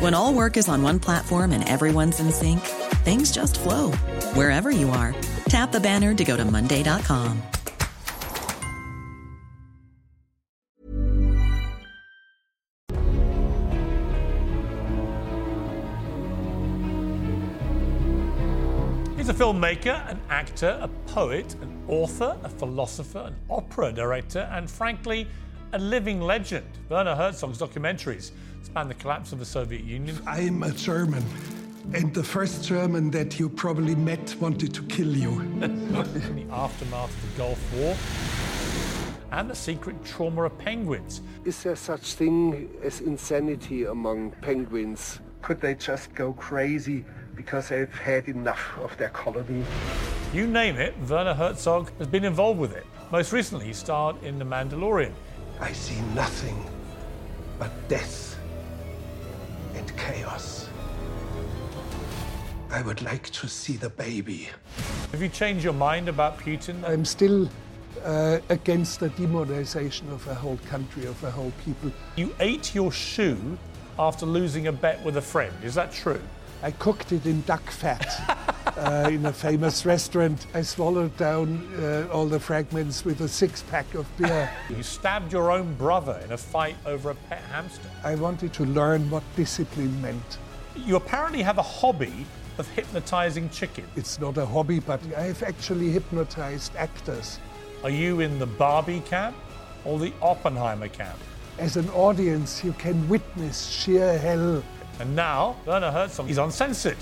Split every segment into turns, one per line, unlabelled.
When all work is on one platform and everyone's in sync, things just flow wherever you are. Tap the banner to go to Monday.com.
He's a filmmaker, an actor, a poet, an author, a philosopher, an opera director, and frankly, a living legend. Werner Herzog's documentaries span the collapse of the Soviet Union.
I'm a German, and the first German that you probably met wanted to kill you.
in the aftermath of the Gulf War, and the secret trauma of penguins.
Is there such thing as insanity among penguins? Could they just go crazy because they've had enough of their colony?
You name it, Werner Herzog has been involved with it. Most recently, he starred in The Mandalorian.
I see nothing but death and chaos. I would like to see the baby.
Have you changed your mind about Putin?
I'm still uh, against the demonization of a whole country, of a whole people.
You ate your shoe after losing a bet with a friend. Is that true?
I cooked it in duck fat uh, in a famous restaurant. I swallowed down uh, all the fragments with a six pack of beer.
You stabbed your own brother in a fight over a pet hamster.
I wanted to learn what discipline meant.
You apparently have a hobby of hypnotizing chickens.
It's not a hobby, but I've actually hypnotized actors.
Are you in the Barbie camp or the Oppenheimer camp?
As an audience, you can witness sheer hell.
And now, Werner Herzog is uncensored.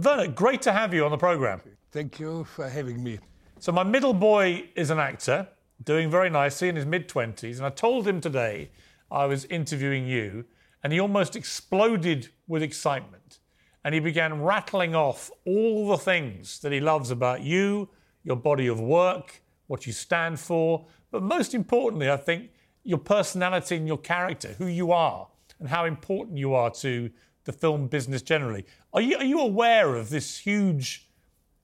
Werner, great to have you on the program.
Thank you for having me.
So, my middle boy is an actor, doing very nicely in his mid 20s, and I told him today I was interviewing you, and he almost exploded with excitement. And he began rattling off all the things that he loves about you, your body of work, what you stand for, but most importantly, I think your personality and your character, who you are, and how important you are to the film business generally. Are you, are you aware of this huge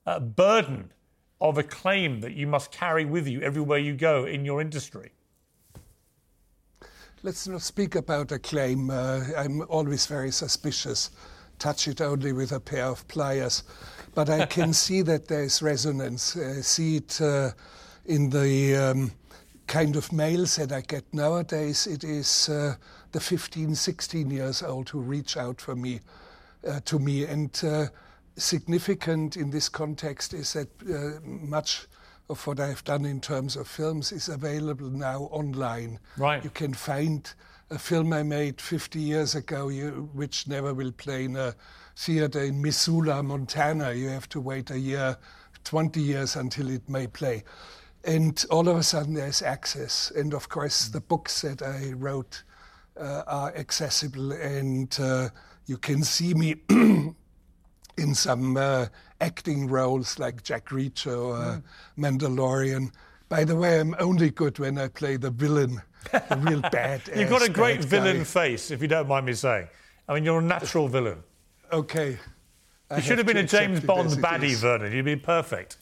uh, burden of a claim that you must carry with you everywhere you go in your industry?
Let's not speak about acclaim. Uh, I'm always very suspicious. Touch it only with a pair of pliers. But I can see that there is resonance. I see it uh, in the um, kind of mails that I get nowadays. It is uh, the 15, 16 years old who reach out for me, uh, to me. And uh, significant in this context is that uh, much of what I've done in terms of films is available now online.
Right.
You can find a film I made 50 years ago, you, which never will play in a theater in Missoula, Montana. You have to wait a year, 20 years until it may play. And all of a sudden, there's access. And of course, the books that I wrote uh, are accessible, and uh, you can see me in some uh, acting roles like Jack Reacher or mm. Mandalorian. By the way, I'm only good when I play the villain, the real bad.
You've got a great villain guy. face, if you don't mind me saying. I mean, you're a natural villain.
Okay.
I you should have been a James Bond baddie, Werner. You'd be perfect.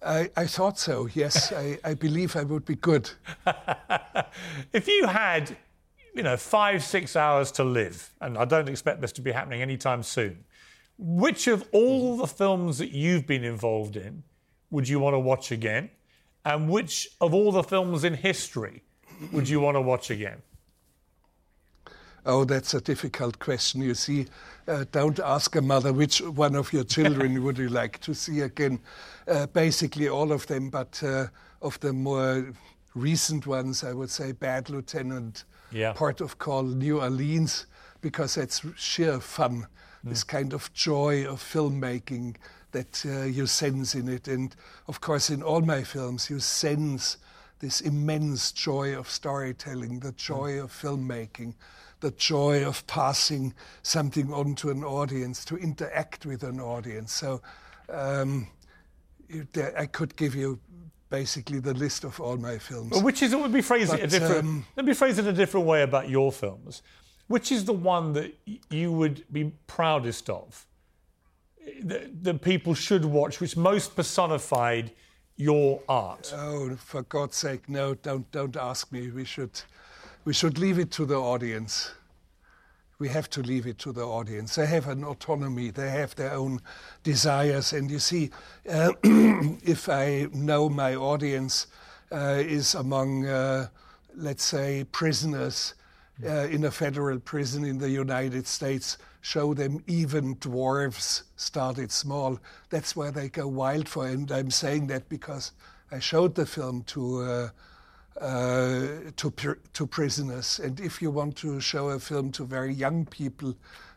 I, I thought so, yes. I, I believe I would be good.
if you had, you know, five, six hours to live, and I don't expect this to be happening anytime soon, which of all the films that you've been involved in would you want to watch again? And which of all the films in history would you want to watch again?
Oh, that's a difficult question. You see, uh, don't ask a mother which one of your children would you like to see again. Uh, basically, all of them, but uh, of the more recent ones, I would say Bad Lieutenant,
yeah.
Port of Call, New Orleans, because it's sheer fun. Mm. This kind of joy of filmmaking that uh, you sense in it. And of course, in all my films, you sense this immense joy of storytelling, the joy mm. of filmmaking, the joy of passing something on to an audience, to interact with an audience. So um, I could give you basically the list of all my films.
Well, which is, let me phrase but, it a different, um, let me phrase it a different way about your films. Which is the one that you would be proudest of? That, that people should watch, which most personified your art?
Oh, for God's sake, no! Don't don't ask me. We should we should leave it to the audience. We have to leave it to the audience. They have an autonomy. They have their own desires. And you see, uh, if I know my audience uh, is among, uh, let's say, prisoners uh, in a federal prison in the United States, show them even dwarves started small. That's where they go wild for. And I'm saying that because I showed the film to uh, to pr- to prisoners. And if you want to show a film to very young people,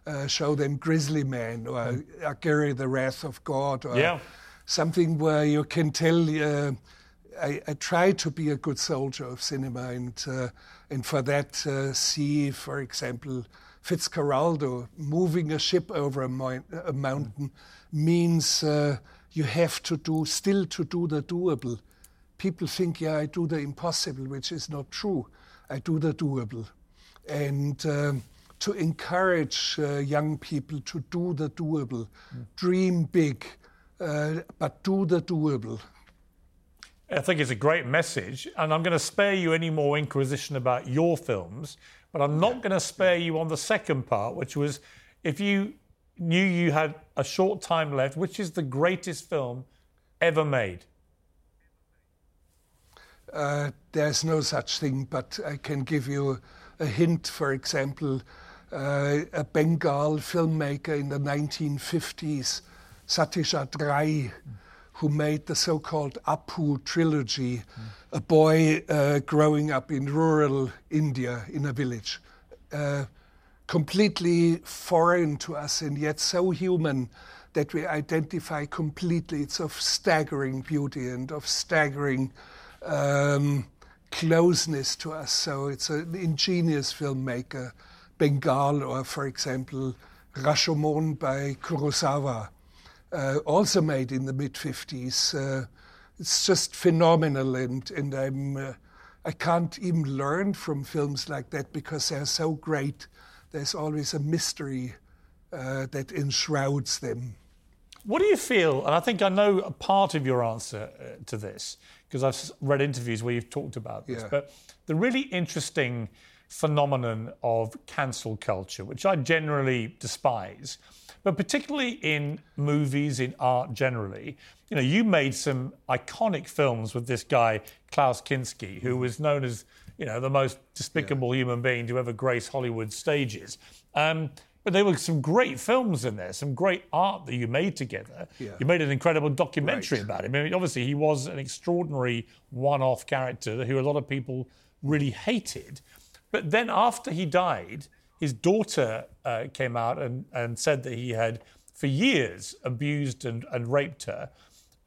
uh, show them Grizzly Man or mm. Aguirre, the Wrath of God, or
yeah.
something where you can tell. Uh, I, I, try to be a good soldier of cinema, and uh, and for that, uh, see, for example, Fitzcarraldo moving a ship over a, mo- a mountain means uh, you have to do still to do the doable people think, yeah, I do the impossible, which is not true. I do the doable. And um, to encourage uh, young people to do the doable, mm. dream big, uh, but do the doable.
I think it's a great message, and I'm going to spare you any more inquisition about your films, but I'm not going to spare you on the second part, which was if you knew you had a short time left, which is the greatest film ever made?
Uh, there's no such thing, but I can give you a hint. For example, uh, a Bengal filmmaker in the 1950s, Satyajit Ray, who made the so called Apu trilogy, mm. a boy uh, growing up in rural India in a village. Uh, completely foreign to us and yet so human that we identify completely. It's of staggering beauty and of staggering um, closeness to us. So it's an ingenious filmmaker, Bengal, or for example, Rashomon by Kurosawa, uh, also made in the mid 50s. Uh, it's just phenomenal, and, and I'm, uh, I can't even learn from films like that because they're so great. There's always a mystery uh, that enshrouds them.
What do you feel? And I think I know a part of your answer uh, to this because I've read interviews where you've talked about this. Yeah. But the really interesting phenomenon of cancel culture, which I generally despise, but particularly in movies, in art generally. You know, you made some iconic films with this guy Klaus Kinski, who was known as you know the most despicable yeah. human being to ever grace Hollywood stages. Um, but there were some great films in there, some great art that you made together. Yeah. You made an incredible documentary right. about him. I mean, obviously, he was an extraordinary one off character who a lot of people really hated. But then after he died, his daughter uh, came out and, and said that he had, for years, abused and, and raped her.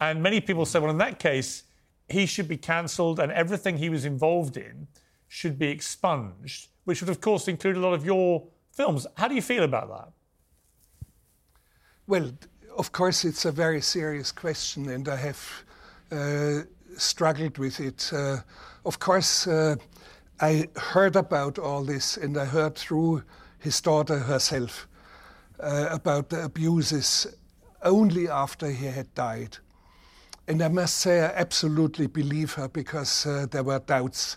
And many people said, well, in that case, he should be cancelled and everything he was involved in should be expunged, which would, of course, include a lot of your films. How do you feel about that?
Well, of course, it's a very serious question, and I have uh, struggled with it. Uh, of course, uh, I heard about all this, and I heard through his daughter herself uh, about the abuses only after he had died. And I must say, I absolutely believe her because uh, there were doubts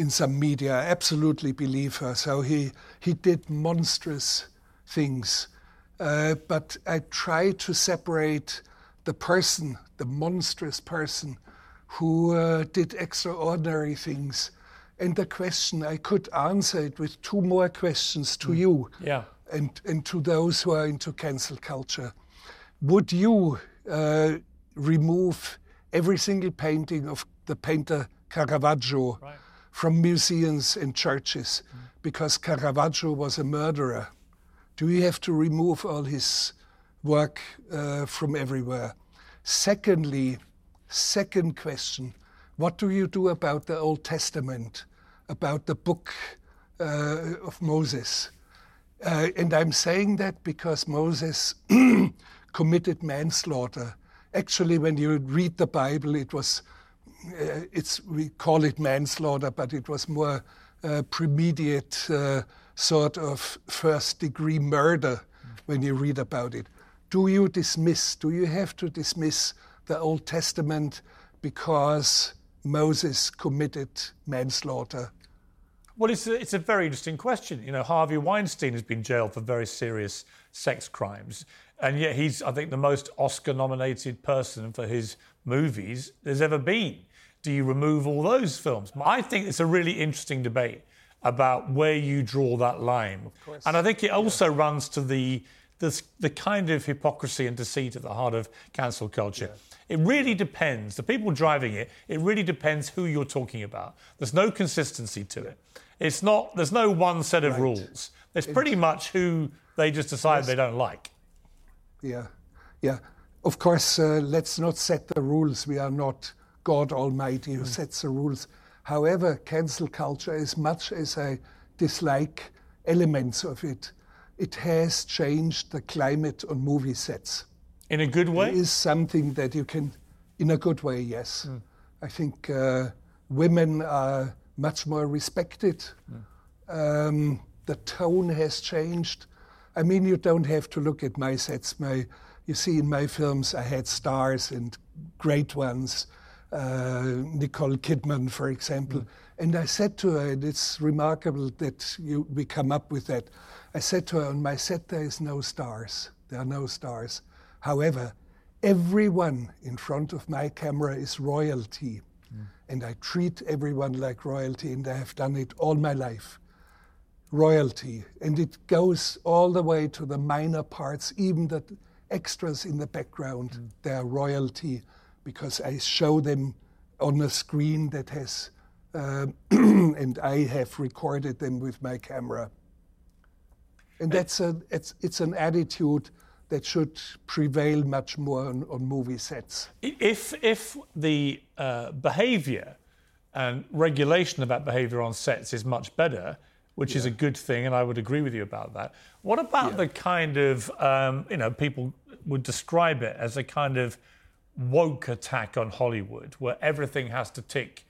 in some media. I absolutely believe her. So he, he did monstrous things. Uh, but I try to separate the person, the monstrous person who uh, did extraordinary things, And the question, I could answer it with two more questions to you
Yeah.
and, and to those who are into cancel culture. Would you uh, remove every single painting of the painter Caravaggio from museums and churches because Caravaggio was a murderer? Do you have to remove all his work uh, from everywhere? Secondly, second question, what do you do about the Old Testament, about the book uh, of Moses? Uh, and I'm saying that because Moses committed manslaughter. Actually, when you read the Bible, it was, it's, we call it manslaughter, but it was more uh, premediate uh, sort of first degree murder when you read about it. Do you dismiss, do you have to dismiss the Old Testament because Moses committed manslaughter?
Well, it's a, it's a very interesting question. You know, Harvey Weinstein has been jailed for very serious sex crimes, and yet he's, I think, the most Oscar-nominated person for his movies there's ever been. Do you remove all those films? I think it's a really interesting debate about where you draw that line, and I think it also runs to the, the the kind of hypocrisy and deceit at the heart of cancel culture. It really depends. The people driving it, it really depends who you're talking about. There's no consistency to it. It's not. There's no one set of rules. It's pretty much who they just decide they don't like.
Yeah, yeah. Of course, uh, let's not set the rules. We are not God Almighty who sets the rules. However, cancel culture, as much as I dislike elements of it, it has changed the climate on movie sets.
In a good way.
It is something that you can, in a good way, yes. I think uh, women are much more respected. Um, the tone has changed. I mean, you don't have to look at my sets. My, you see, in my films, I had stars and great ones. Uh, Nicole Kidman, for example. Mm. And I said to her, and it's remarkable that you, we come up with that. I said to her, on my set, there is no stars. There are no stars. However, everyone in front of my camera is royalty. Mm. And I treat everyone like royalty, and I have done it all my life. Royalty. And it goes all the way to the minor parts, even the extras in the background, mm. they are royalty because I show them on a screen that has, uh, and I have recorded them with my camera. And that's a, it's, it's an attitude that should prevail much more on, on movie sets.
If if the uh, behaviour and regulation of that behaviour on sets is much better, which is a good thing, and I would agree with you about that. What about the kind of um, you know people would describe it as a kind of woke attack on Hollywood, where everything has to tick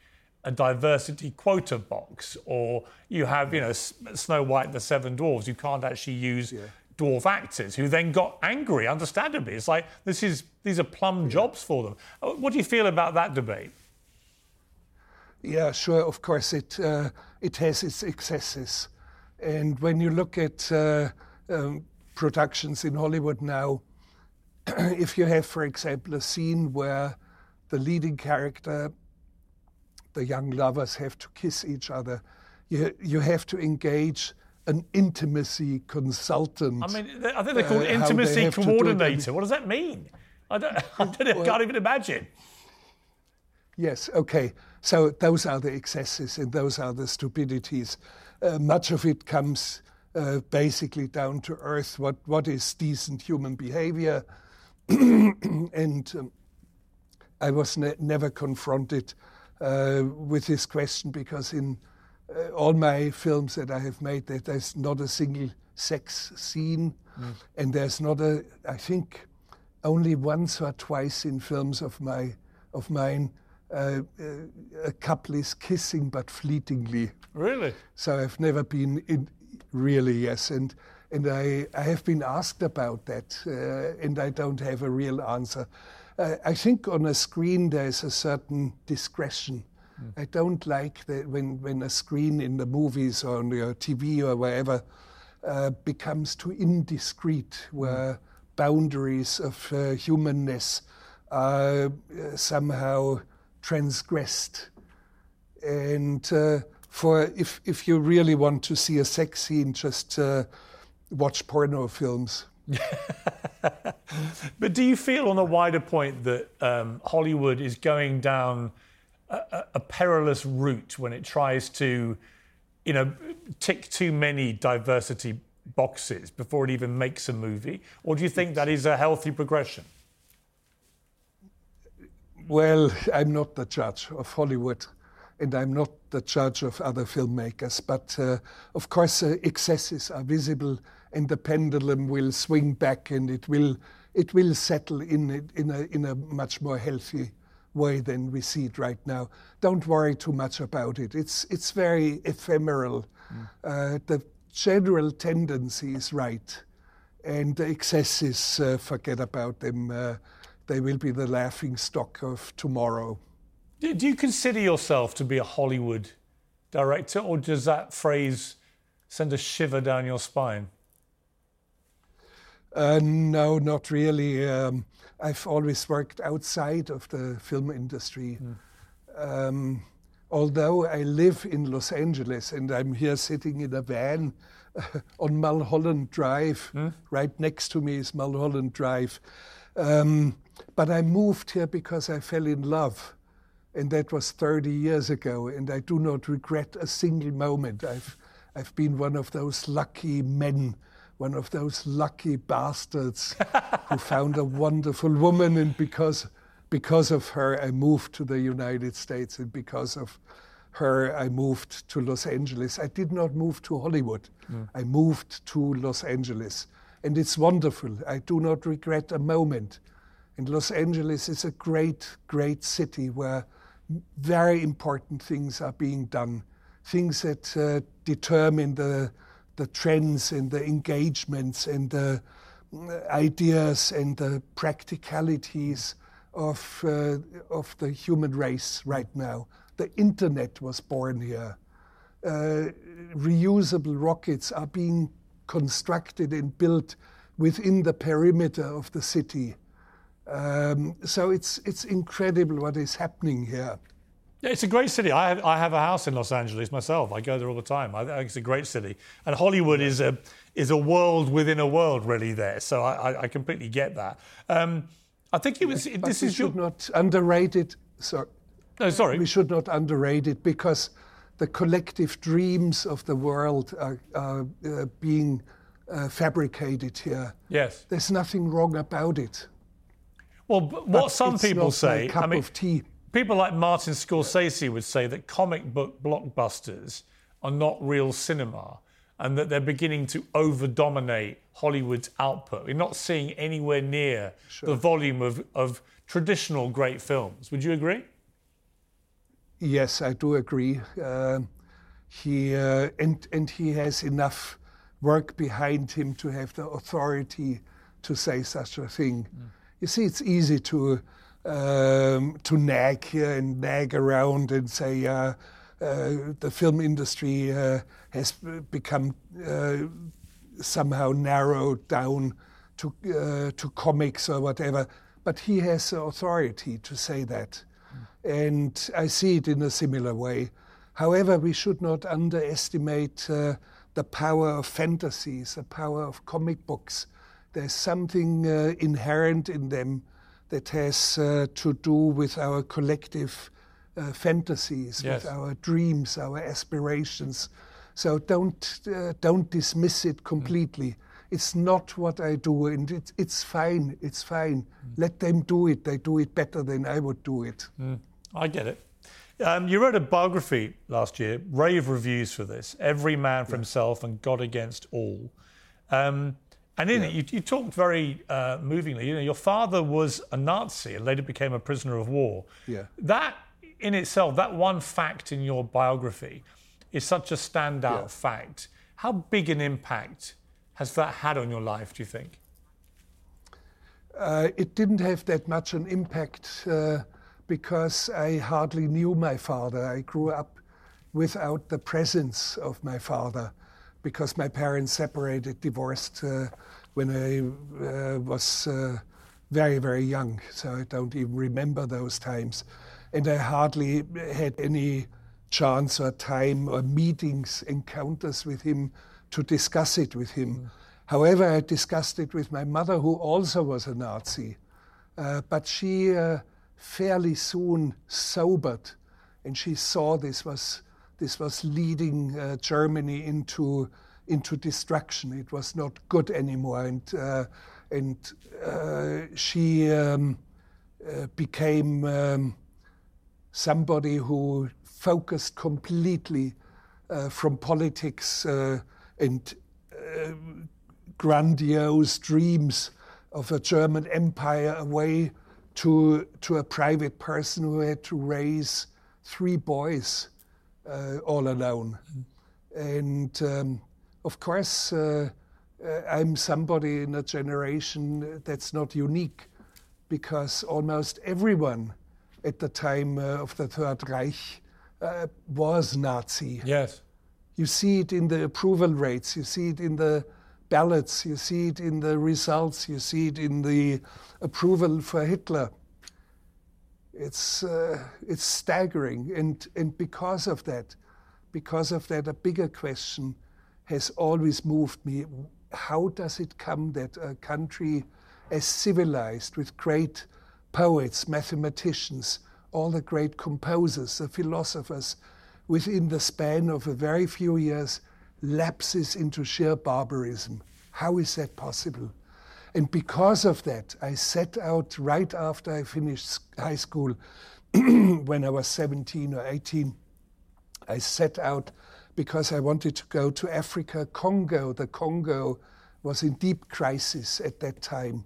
a diversity quota box, or you have you know Snow White and the Seven Dwarfs, you can't actually use dwarf actors who then got angry, understandably. It's like this is these are plum jobs for them. Uh, What do you feel about that debate?
Yeah, sure. Of course, it uh, it has its excesses, and when you look at uh, um, productions in Hollywood now, if you have, for example, a scene where the leading character, the young lovers, have to kiss each other, you you have to engage an intimacy consultant.
I mean, I think they're called
Uh, how they
intimacy
do
coordinator. What does that mean? I, don't, I, don't, I can't even imagine.
Yes, okay. So those are the excesses and those are the stupidities. Uh, much of it comes uh, basically down to earth. What, what is decent human behavior? And um, I was ne- never confronted uh, with this question because in uh, all my films that I have made, that there's not a single sex scene, and there's not a. I think only once or twice in films of my of mine, uh, uh, a couple is kissing but fleetingly.
Really?
So I've never been in really yes, and and I I have been asked about that, uh, and I don't have a real answer. Uh, I think on a screen there is a certain discretion. I don't like that when when a screen in the movies or on your TV or wherever uh, becomes too indiscreet, where boundaries of uh, humanness are uh, somehow transgressed. And uh, for if if you really want to see a sex scene, just uh, watch porno films.
but do you feel, on a wider point, that um, Hollywood is going down a, a, perilous route when it tries to, you know, tick too many diversity boxes before it even makes a movie, or do you think that is a healthy progression?
Well, I'm not the judge of Hollywood, and I'm not the judge of other filmmakers. But uh, of course, uh, excesses are visible, and the pendulum will swing back, and it will it will settle in in a in a much more healthy way than we see it right now. Don't worry too much about it. It's it's very ephemeral. Mm. Uh, the general tendency is right, and the excesses uh, forget about them uh, they will be the laughing stock of tomorrow.
Do you consider yourself to be a Hollywood director, or does that phrase send a shiver down your spine?
Uh, no, not really. Um, I've always worked outside of the film industry. Mm. Um, although I live in Los Angeles and I'm here sitting in a van uh, on Mulholland Drive, mm. right next to me is Mulholland Drive. Um, but I moved here because I fell in love. And that was 30 years ago. And I do not regret a single moment. I've, I've been one of those lucky men, one of those lucky bastards who found a wonderful woman. And because, because of her, I moved to the United States. And because of her, I moved to Los Angeles. I did not move to Hollywood. Mm. I moved to Los Angeles. And it's wonderful. I do not regret a moment. And Los Angeles is a great, great city where very important things are being done, things that uh, determine the, the trends and the engagements and the uh, ideas and the practicalities of, uh, of the human race right now. The internet was born here. Uh, reusable rockets are being constructed and built within the perimeter of the city. Um, so it's it's incredible what is happening here.
Yeah, it's a great city. I have, I have a house in Los Angeles myself. I go there all the time. I think it's a great city, and Hollywood is a is a world within a world, really. There, so I, I completely get that. Um, I think it was. This
we
is
should your... not underrate it. Sorry.
No, sorry.
We should not underrate it because the collective dreams of the world are, are uh, being uh, fabricated here.
Yes.
There's nothing wrong about it.
Well, what but some people say,
cup
I mean,
of tea.
People like Martin Scorsese would say that comic book blockbusters are not real cinema and that they're beginning to over dominate Hollywood's output. We're not seeing anywhere near sure. the volume of, of traditional great films. Would you agree?
Yes, I do agree. Uh, he uh, and and he has enough work behind him to have the authority to say such a thing. Mm. You see, it's easy to um, to nag and nag around and say uh, uh, the film industry uh, has become uh, somehow narrowed down to to comics or whatever. But he has authority to say that, mm. and I see it in a similar way. However, we should not underestimate the power of fantasies, the power of comic books there's something uh, inherent in them that has uh, to do with our collective uh, fantasies, yes. with our dreams, our aspirations. So don't uh, don't dismiss it completely. Mm. It's not what I do, and it's it's fine. It's fine. Mm. Let them do it. They do it better than I would do it.
Mm. I get it. Um, you wrote a biography last year, rave reviews for this. Every man for yeah. himself and God against all. Um, and in yeah. it, you, you, talked very uh, movingly. You know, your father was a Nazi and later became a prisoner of war.
Yeah.
That in itself, that one fact in your biography, is such a standout yeah. fact. How big an impact has that had on your life? Do you think?
Uh, it didn't have that much an impact uh, because I hardly knew my father. I grew up without the presence of my father because my parents separated, divorced uh, when I uh, was uh, very, very young. So I don't even remember those times. And I hardly had any chance or time or meetings, encounters with him to discuss it with him. Mm. However, I discussed it with my mother, who also was a Nazi. Uh, but she uh, fairly soon sobered, and she saw this was this was leading uh, Germany into into destruction. It was not good anymore, and uh, and uh, she um, uh, became um, somebody who focused completely from politics and grandiose dreams of a German empire away to, to a private person who had to raise three boys uh, all alone. And um, of course, uh, uh, I'm somebody in a generation that's not unique because almost everyone at the time uh, of the Third Reich uh, was Nazi.
Yes.
You see it in the approval rates, you see it in the ballots, you see it in the results, you see it in the approval for Hitler. It's, uh, it's staggering. And, and because of that, because of that, a bigger question has always moved me. How does it come that a country as civilized, with great poets, mathematicians, all the great composers, the philosophers, within the span of a very few years, lapses into sheer barbarism? How is that possible? And because of that, I set out right after I finished high school, when I was 17 or 18, I set out because I wanted to go to Africa, Congo. The Congo was in deep crisis at that time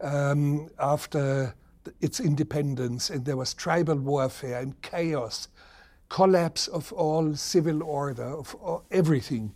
um, after its independence, and there was tribal warfare and chaos, collapse of all civil order, of all, everything.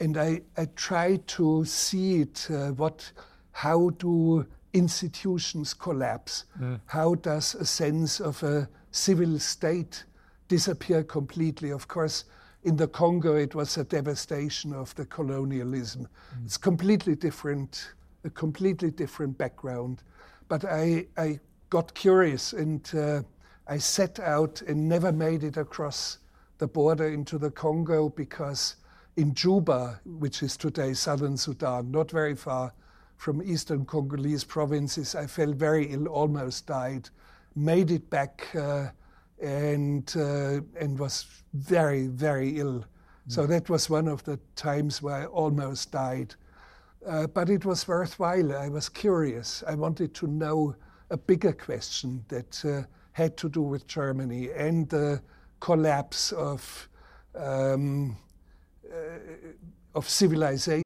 And I, I tried to see it, uh, what, how do institutions collapse? Mm. How does a sense of a civil state disappear completely? Of course, in the Congo, it was a devastation of the colonialism. Mm. It's completely different, a completely different background. But I, I got curious and uh, I set out and never made it across the border into the Congo because in Juba, which is today southern Sudan, not very far from eastern Congolese provinces, I fell very ill, almost died, made it back. Uh, and uh, and was very very ill. Mm. So that was one of the times where I almost died. Uh, but it was worthwhile. I was curious. I wanted to know a bigger question that uh, had to do with Germany and the collapse of um, uh, of civilization.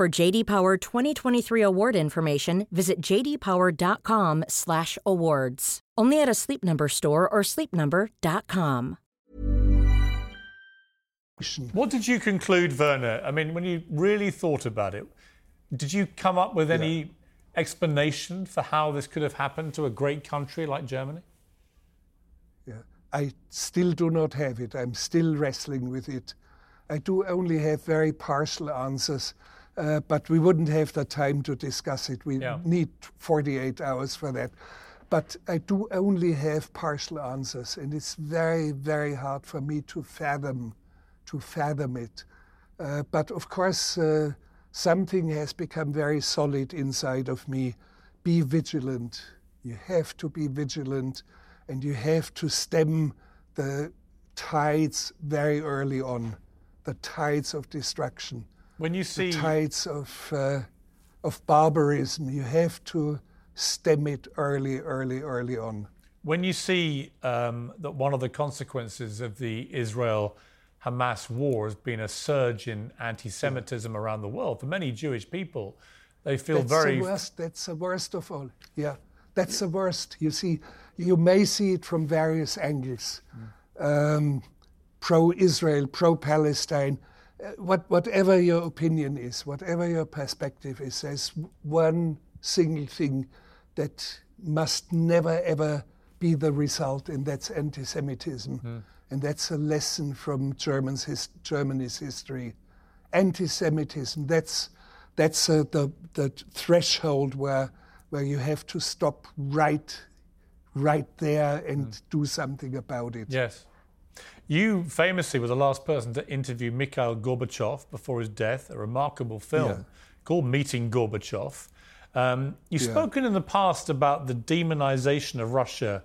For JD Power 2023 award information, visit jdpower.com/awards. Only at a Sleep Number store or sleepnumber.com.
What did you conclude, Werner? I mean, when you really thought about it, did you come up with any explanation for how this could have happened to a great country like Germany?
Yeah, I still do not have it. I'm still wrestling with it. I do only have very partial answers, uh, but we wouldn't have the time to discuss it. We
Yeah.
need 48 hours for that. But I do only have partial answers, and it's very, very hard for me to fathom, to fathom it. Uh, but of course, uh, something has become very solid inside of me. Be vigilant. You have to be vigilant, and you have to stem the tides very early on, the tides of destruction,
When you see the
tides of uh, of barbarism. You have to stem it early, early, early on.
When you see um, that one of the consequences of the Israel Hamas war has been a surge in anti Semitism around the world, for many Jewish people, they feel
That's
very.
the worst. That's the worst of all. Yeah, that's the worst. You see, you may see it from various angles. Um, pro-Israel, pro-Palestine, uh, what, whatever your opinion is, whatever your perspective is, there's one single thing that must never ever be the result, and that's anti-Semitism, and that's a lesson from Germans his, Germany's history. Anti-Semitism. That's that's uh, the the threshold where where you have to stop right right there and do something about it.
Yes. You famously were the last person to interview Mikhail Gorbachev before his death, a remarkable film
Yeah.
called Meeting Gorbachev. Um, you've
Yeah.
spoken in the past about the demonization of Russia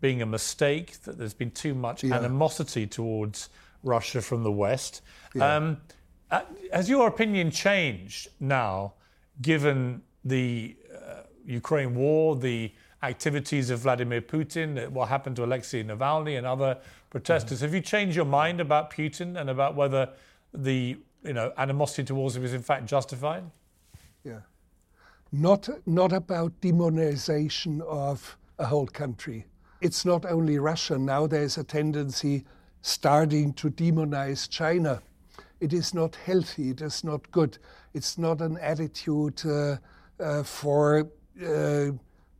being a mistake, that there's been too much
Yeah.
animosity towards Russia from the West. Um, uh, has your opinion changed now, given the uh, Ukraine war, the activities of Vladimir Putin, what happened to Alexei Navalny and other protesters? Have you changed your mind about Putin and about whether the you know animosity towards him is in fact justified?
Yeah. Not, not about demonization of a whole country. It's not only Russia. Now there's a tendency starting to demonize China. It is not healthy. It is not good. It's not an attitude uh, uh, for uh,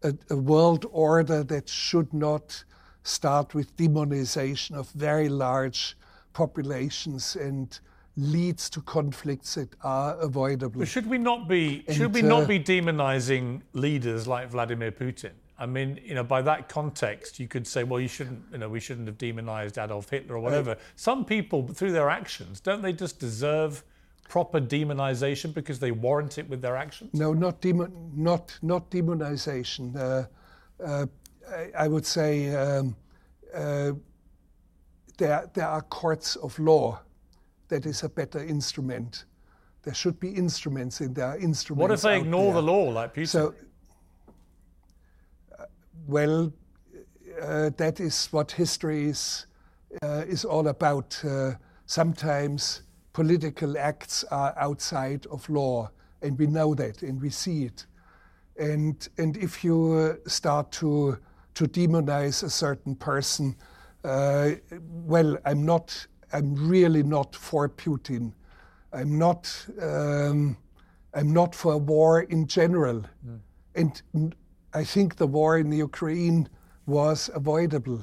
a, a world order that should not start with demonization of very large populations and leads to conflicts that are avoidable.
But should we not be should
And,
we not
uh,
be demonizing leaders like Vladimir Putin? I mean, you know, by that context, you could say, well, you shouldn't, you know, we shouldn't have demonized Adolf Hitler or whatever. Some people, through their actions, don't they just deserve proper demonization because they warrant it with their actions?
No, not demon, not not demonization. Uh, uh, I, I would say um, uh, there there are courts of law. That is a better instrument. There should be instruments, and there are instruments.
What if they ignore
there.
the law like Putin?
So, uh, well, uh, that is what history is uh, is all about. Uh, sometimes political acts are outside of law, and we know that, and we see it. And and if you uh, start to to demonize a certain person, uh, well, I'm not. I'm really not for Putin. I'm not. Um, I'm not for war in general. And I think the war in the Ukraine was avoidable.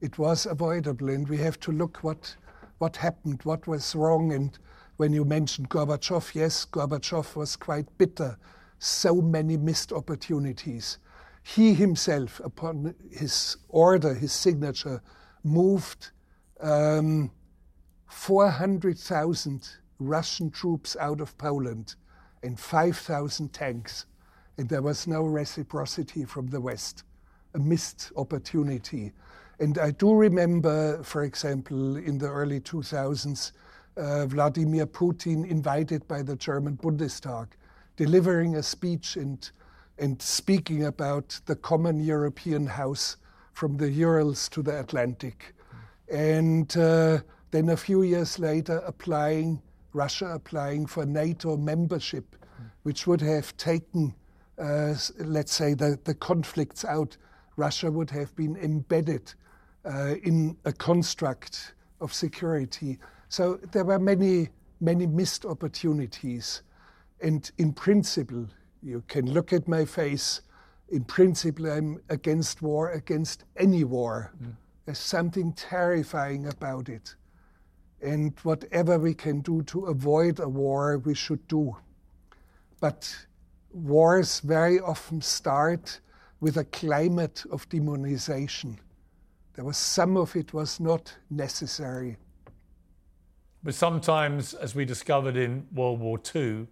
It was avoidable, and we have to look what what happened, what was wrong. And when you mentioned Gorbachev, yes, Gorbachev was quite bitter. So many missed opportunities. He himself, upon his order, his signature, moved um, 400,000 Russian troops out of Poland and 5,000 tanks. And there was no reciprocity from the West, a missed opportunity. And I do remember, for example, in the early 2000s, uh, Vladimir Putin, invited by the German Bundestag, delivering a speech and, and speaking about the common European house from the Urals to the Atlantic. And uh, then a few years later, applying, Russia applying for NATO membership, which would have taken, uh, let's say, the, the conflicts out. Russia would have been embedded uh, in a construct of security. So there were many, many missed opportunities. And in principle, You can look at my face. In principle, I'm against war, against any war. Mm. There's something terrifying about it. And whatever we can do to avoid a war, we should do. But wars very often start with a climate of demonization. There was some of it was not necessary.
But sometimes, as we discovered in World War II,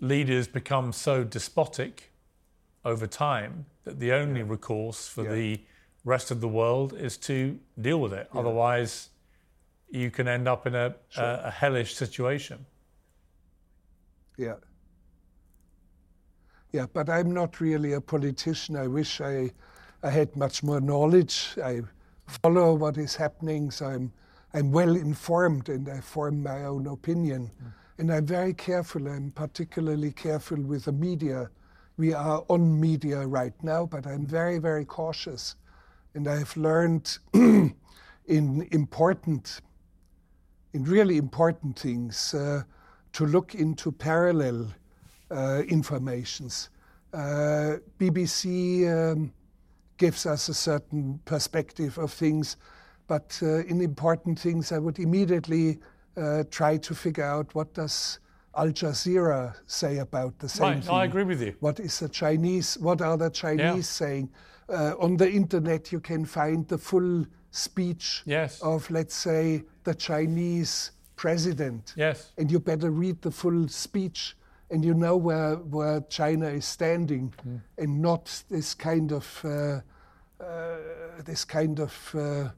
leaders become so despotic over time that the only yeah. recourse for yeah. the rest of the world is to deal with it. Yeah. Otherwise, you can end up in a, sure. a, a hellish situation.
Yeah. Yeah, but I'm not really a politician. I wish I, I had much more knowledge. I follow what is happening, so I'm, I'm well informed and I form my own opinion. Mm. And I'm very careful. I'm particularly careful with the media. We are on media right now, but I'm very, very cautious. And I've learned in important, in really important things, uh, to look into parallel uh, informations. Uh, BBC um, gives us a certain perspective of things, but uh, in important things, I would immediately uh, try to figure out what does Al Jazeera say about the same
right,
thing.
I agree with you.
What is the Chinese? What are the Chinese yeah. saying? Uh, on the internet, you can find the full speech
yes.
of, let's say, the Chinese president.
Yes.
And you better read the full speech and you know where, where China is standing mm. and not this kind of uh, uh, this kind of uh,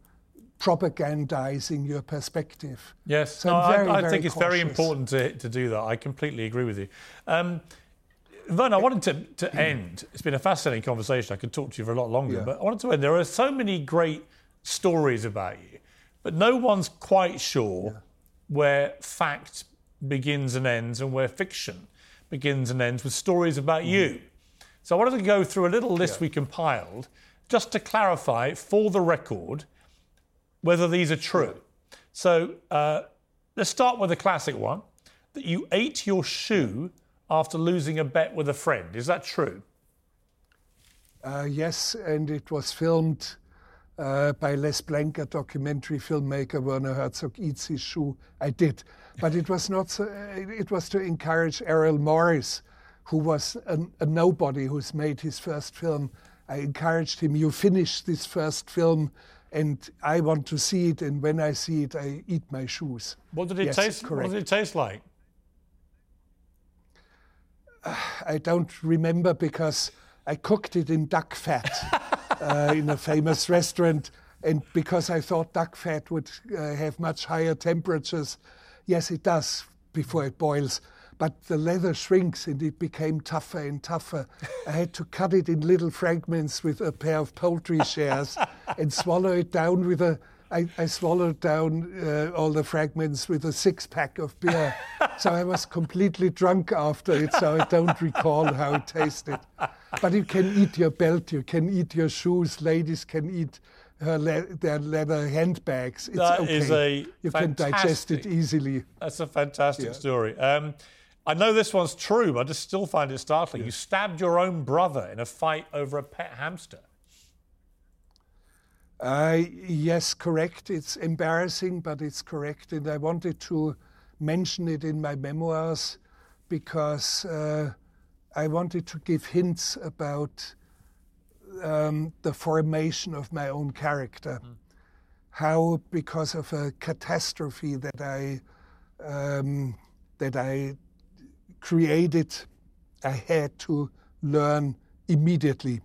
propagandizing your perspective.
Yes, so no, very, I, I think it's very important to, to do that. I completely agree with you. Um, Vern, I wanted to, to end. It's been a fascinating conversation. I could talk to you for a lot longer, yeah. but I wanted to end. There are so many great stories about you, but no one's quite sure yeah. where fact begins and ends and where fiction begins and ends with stories about mm. you. So I wanted to go through a little list yeah. we compiled just to clarify for the record whether these are true. So uh, let's start with a classic one that you ate your shoe after losing a bet with a friend. Is that true?
Uh, yes, and it was filmed uh, by Les Blank, a documentary filmmaker. Werner Herzog eats his shoe. I did, but it was not. So, it was to encourage Errol Morris, who was a, a nobody who's made his first film. I encouraged him. You finish this first film and I want to see it. And when I see it, I eat my shoes.
What did it yes, taste? Correct. What did it taste like?
I don't remember because I cooked it in duck fat uh, in a famous restaurant, and because I thought duck fat would uh, have much higher temperatures. Yes, it does before it boils but the leather shrinks and it became tougher and tougher. I had to cut it in little fragments with a pair of poultry shears and swallow it down with a. I, I swallowed down uh, all the fragments with a six pack of beer. so I was completely drunk after it, so I don't recall how it tasted. But you can eat your belt, you can eat your shoes, ladies can eat her le- their leather handbags. It's
that
okay.
is a
you can digest it easily.
That's a fantastic yeah. story. Um, I know this one's true, but I just still find it startling. You stabbed your own brother in a fight over a pet hamster.
Uh, yes, correct. It's embarrassing, but it's correct. And I wanted to mention it in my memoirs because uh, I wanted to give hints about um, the formation of my own character. Mm. How, because of a catastrophe that I um, that I created, I had to learn immediately.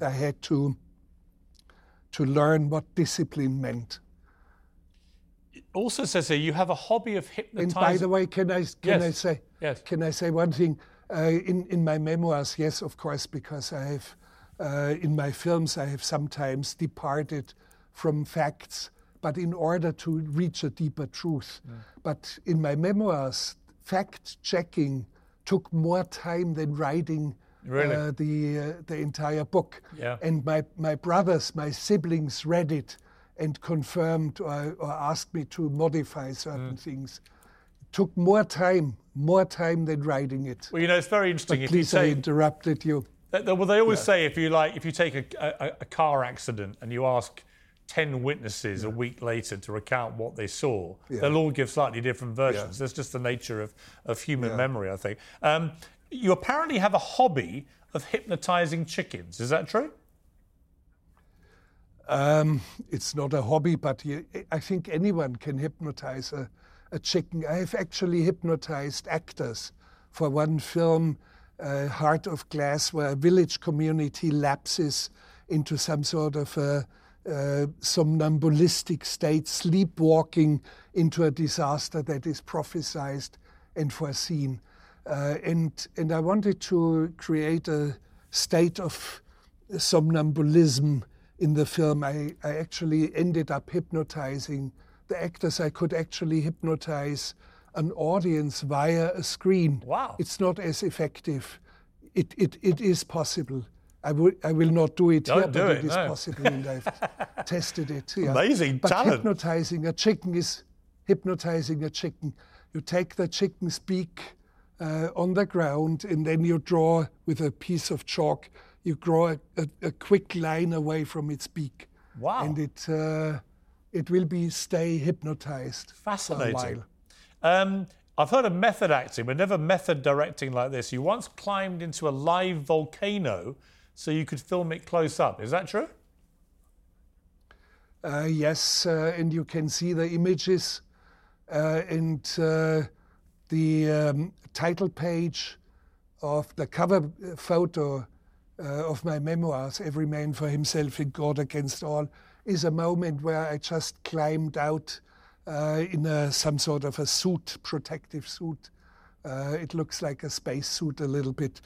I had to to learn what discipline meant.
It also says here you have a hobby of hypnotizing.
And by the way, can I can
yes.
I say
yes.
can I say one thing? Uh, in in my memoirs, yes, of course, because I have uh, in my films I have sometimes departed from facts, but in order to reach a deeper truth. But in my memoirs, fact checking took more time than writing
really?
uh, the uh, the entire book.
Yeah.
And my my brothers, my siblings read it and confirmed or, or asked me to modify certain mm. things. It took more time, more time than writing it.
Well, you know, it's very interesting.
But please,
you
I interrupted you.
well, they always yeah. say if you like, if you take a, a, a car accident and you ask 10 witnesses yeah. a week later to recount what they saw, yeah. they'll all give slightly different versions. That's just the nature of, of human memory, I think. Um, you apparently have a hobby of hypnotizing chickens. Is that true?
Um, it's not a hobby, but you, I think anyone can hypnotize a, a, chicken. I have actually hypnotized actors for one film, uh, Heart of Glass, where a village community lapses into some sort of a, uh, somnambulistic state, sleepwalking into a disaster that is prophesied and foreseen. Uh, and, and I wanted to create a state of somnambulism in the film. I, I actually ended up hypnotizing the actors. I could actually hypnotize an audience via a screen.
Wow.
It's not as effective. It, it, it is possible. I will, I will not do it
Don't
here,
do
but
it,
it is
no.
possible and I've tested it. Yeah.
Amazing
but
talent.
hypnotizing a chicken is hypnotizing a chicken. You take the chicken's beak uh, on the ground, and then you draw with a piece of chalk. You draw a, a, a quick line away from its beak.
Wow!
And it uh, it will be stay hypnotized. For a while.
Fascinating. Um, I've heard of method acting, but never method directing like this. You once climbed into a live volcano so you could film it close up. Is that true?
Uh, yes, uh, and you can see the images. Uh, and uh, the um, title page of the cover photo uh, of my memoirs, Every Man for Himself and God Against All, is a moment where I just climbed out uh, in a, some sort of a suit, protective suit. Uh, it looks like a space suit a little bit.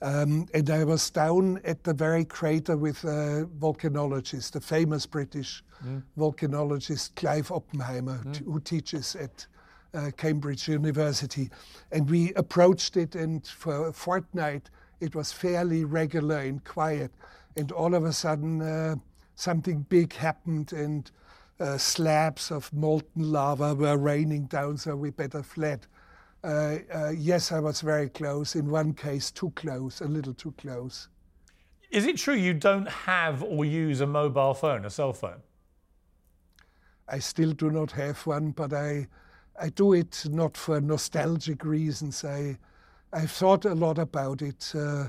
Um, and I was down at the very crater with a volcanologist, the famous British mm. volcanologist Clive Oppenheimer, mm. who teaches at uh, Cambridge University. And we approached it, and for a fortnight, it was fairly regular and quiet. And all of a sudden, uh, something big happened, and uh, slabs of molten lava were raining down, so we better fled. Uh, uh, yes, I was very close. In one case, too close, a little too close.
Is it true you don't have or use a mobile phone, a cell phone?
I still do not have one, but I I do it not for nostalgic reasons. I, I've thought a lot about it. Uh,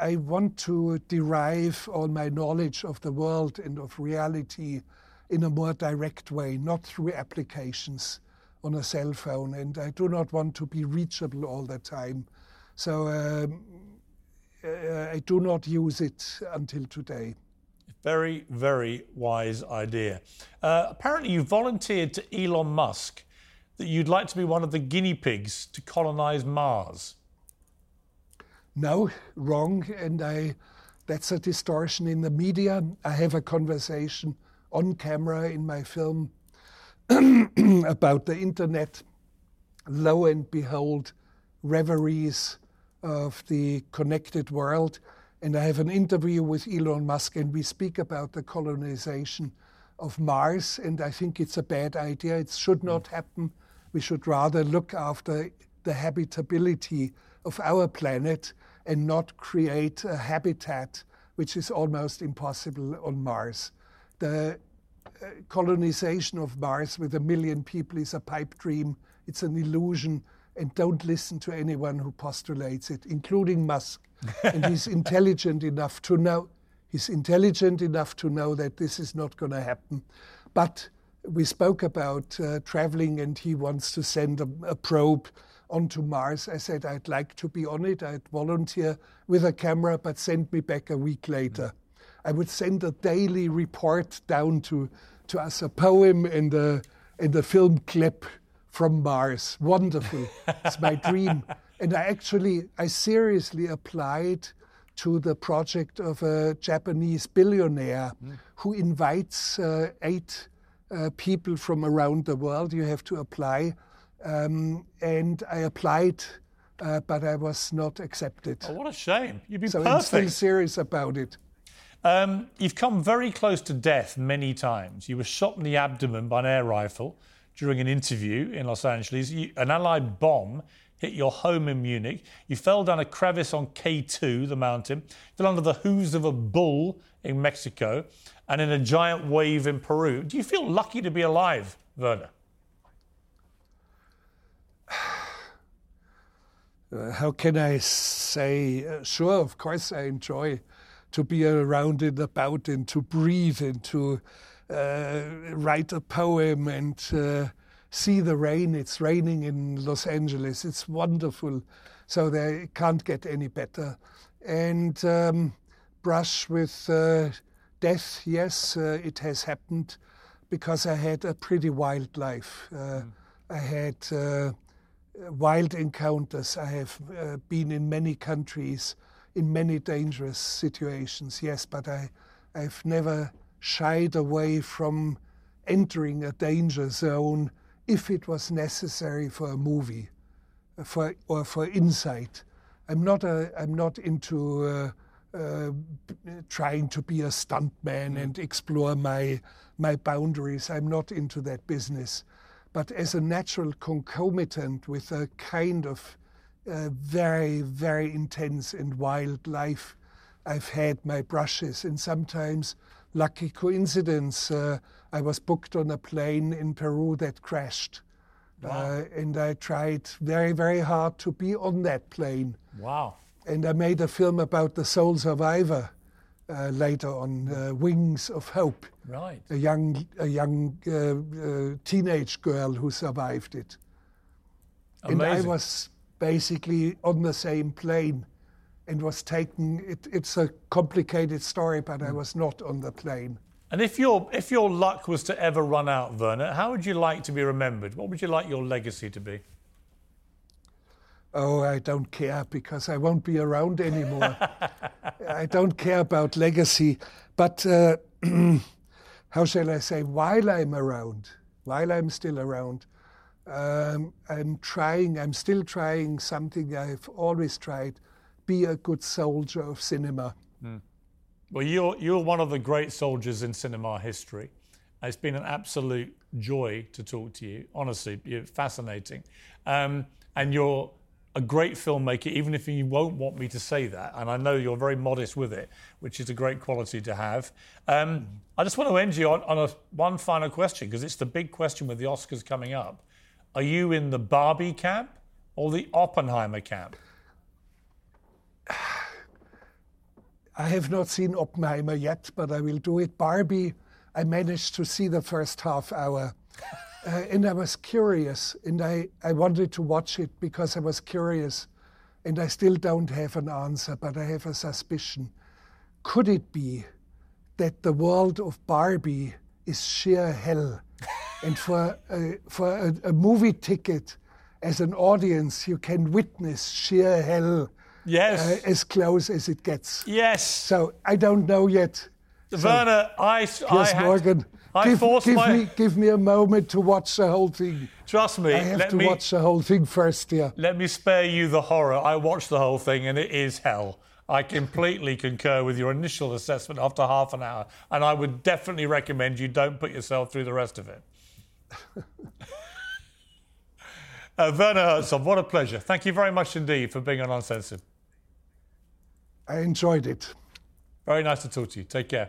I want to derive all my knowledge of the world and of reality in a more direct way, not through applications on a cell phone. And I do not want to be reachable all the time. So um, uh, I do not use it until today.
Very, very wise idea. Uh, apparently, you volunteered to Elon Musk that you'd like to be one of the guinea pigs to colonize Mars?
No, wrong. And I, that's a distortion in the media. I have a conversation on camera in my film about the internet. Lo and behold, reveries of the connected world. And I have an interview with Elon Musk, and we speak about the colonization of Mars. And I think it's a bad idea. It should not mm. happen we should rather look after the habitability of our planet and not create a habitat which is almost impossible on Mars. The uh, colonization of Mars with a million people is a pipe dream, it's an illusion, and don't listen to anyone who postulates it, including Musk. and he's intelligent enough to know he's intelligent enough to know that this is not going to happen. But we spoke about uh, traveling, and he wants to send a, a, probe onto Mars. I said I'd like to be on it. I'd volunteer with a camera, but send me back a week later. I would send a daily report down to, to us, a poem and a, and a film clip from Mars. Wonderful. it's my dream. And I actually, I seriously applied to the project of a Japanese billionaire mm. who invites uh, eight uh, people from around the world. You have to apply. Um, and I applied, uh, but I was not accepted.
Oh, what a shame. You'd be
so
perfect.
I'm still serious about it.
Um, you've come very close to death many times. You were shot in the abdomen by an air rifle during an interview in Los Angeles. You, an Allied bomb hit your home in Munich. You fell down a crevice on K2, the mountain, fell under the hooves of a bull in Mexico, and in a giant wave in Peru. Do you feel lucky to be alive, Werner?
How can I say? Uh, sure, of course, I enjoy to be around and about and to breathe and to uh, write a poem and uh, see the rain. It's raining in Los Angeles. It's wonderful. So they can't get any better. And um, brush with uh, death, yes, uh, it has happened because I had a pretty wild life. Uh, mm. I had uh, wild encounters. I have uh, been in many countries, in many dangerous situations, yes, but I, I've never shied away from entering a danger zone if it was necessary for a movie uh, for, or for insight. I'm not, a, I'm not into uh, trying to be a stuntman mm. and explore my, my boundaries. I'm not into that business. But as a natural concomitant with a kind of uh, very, very intense and wild life, I've had my brushes. And sometimes, lucky coincidence, uh, I was booked on a plane in Peru that crashed. Wow. Uh, and I tried very, very hard to be on that plane.
Wow
and I made a film about the sole survivor uh, later on, uh, Wings of Hope.
Right.
A young, a young uh, uh teenage girl who survived it. Amazing. And I was basically on the same plane and was taken. It, it's a complicated story, but mm. I was not on the plane.
And if your if your luck was to ever run out, Werner, how would you like to be remembered? What would you like your legacy to be?
Oh, I don't care because I won't be around anymore. I don't care about legacy. But uh, how shall I say, while I'm around, while I'm still around, um, I'm trying, I'm still trying something I've always tried be a good soldier of cinema. Mm.
Well, you're, you're one of the great soldiers in cinema history. It's been an absolute joy to talk to you. Honestly, you're fascinating. Um, and you're a great filmmaker, even if you won't want me to say that. And I know you're very modest with it, which is a great quality to have. Um, I just want to end you on, on a, one final question, because it's the big question with the Oscars coming up. Are you in the Barbie camp or the Oppenheimer camp?
I have not seen Oppenheimer yet, but I will do it. Barbie, I managed to see the first half hour. Uh, and I was curious, and I, I wanted to watch it because I was curious, and I still don't have an answer, but I have a suspicion. Could it be that the world of Barbie is sheer hell? and for, a, for a, a, movie ticket, as an audience, you can witness sheer hell.
Yes.
Uh, as close as it gets.
Yes.
So I don't know yet.
Werner, so, I, I
Morgan.
I
give,
forced
give
my...
me give me a moment to watch the whole thing.
Trust me.
I have to
me,
watch the whole thing first. Yeah.
Let me spare you the horror. I watched the whole thing, and it is hell. I completely concur with your initial assessment after half an hour, and I would definitely recommend you don't put yourself through the rest of it. uh, Werner Herzog, what a pleasure. Thank you very much indeed for being on Uncensored.
I enjoyed it.
Very nice to talk to you. Take care.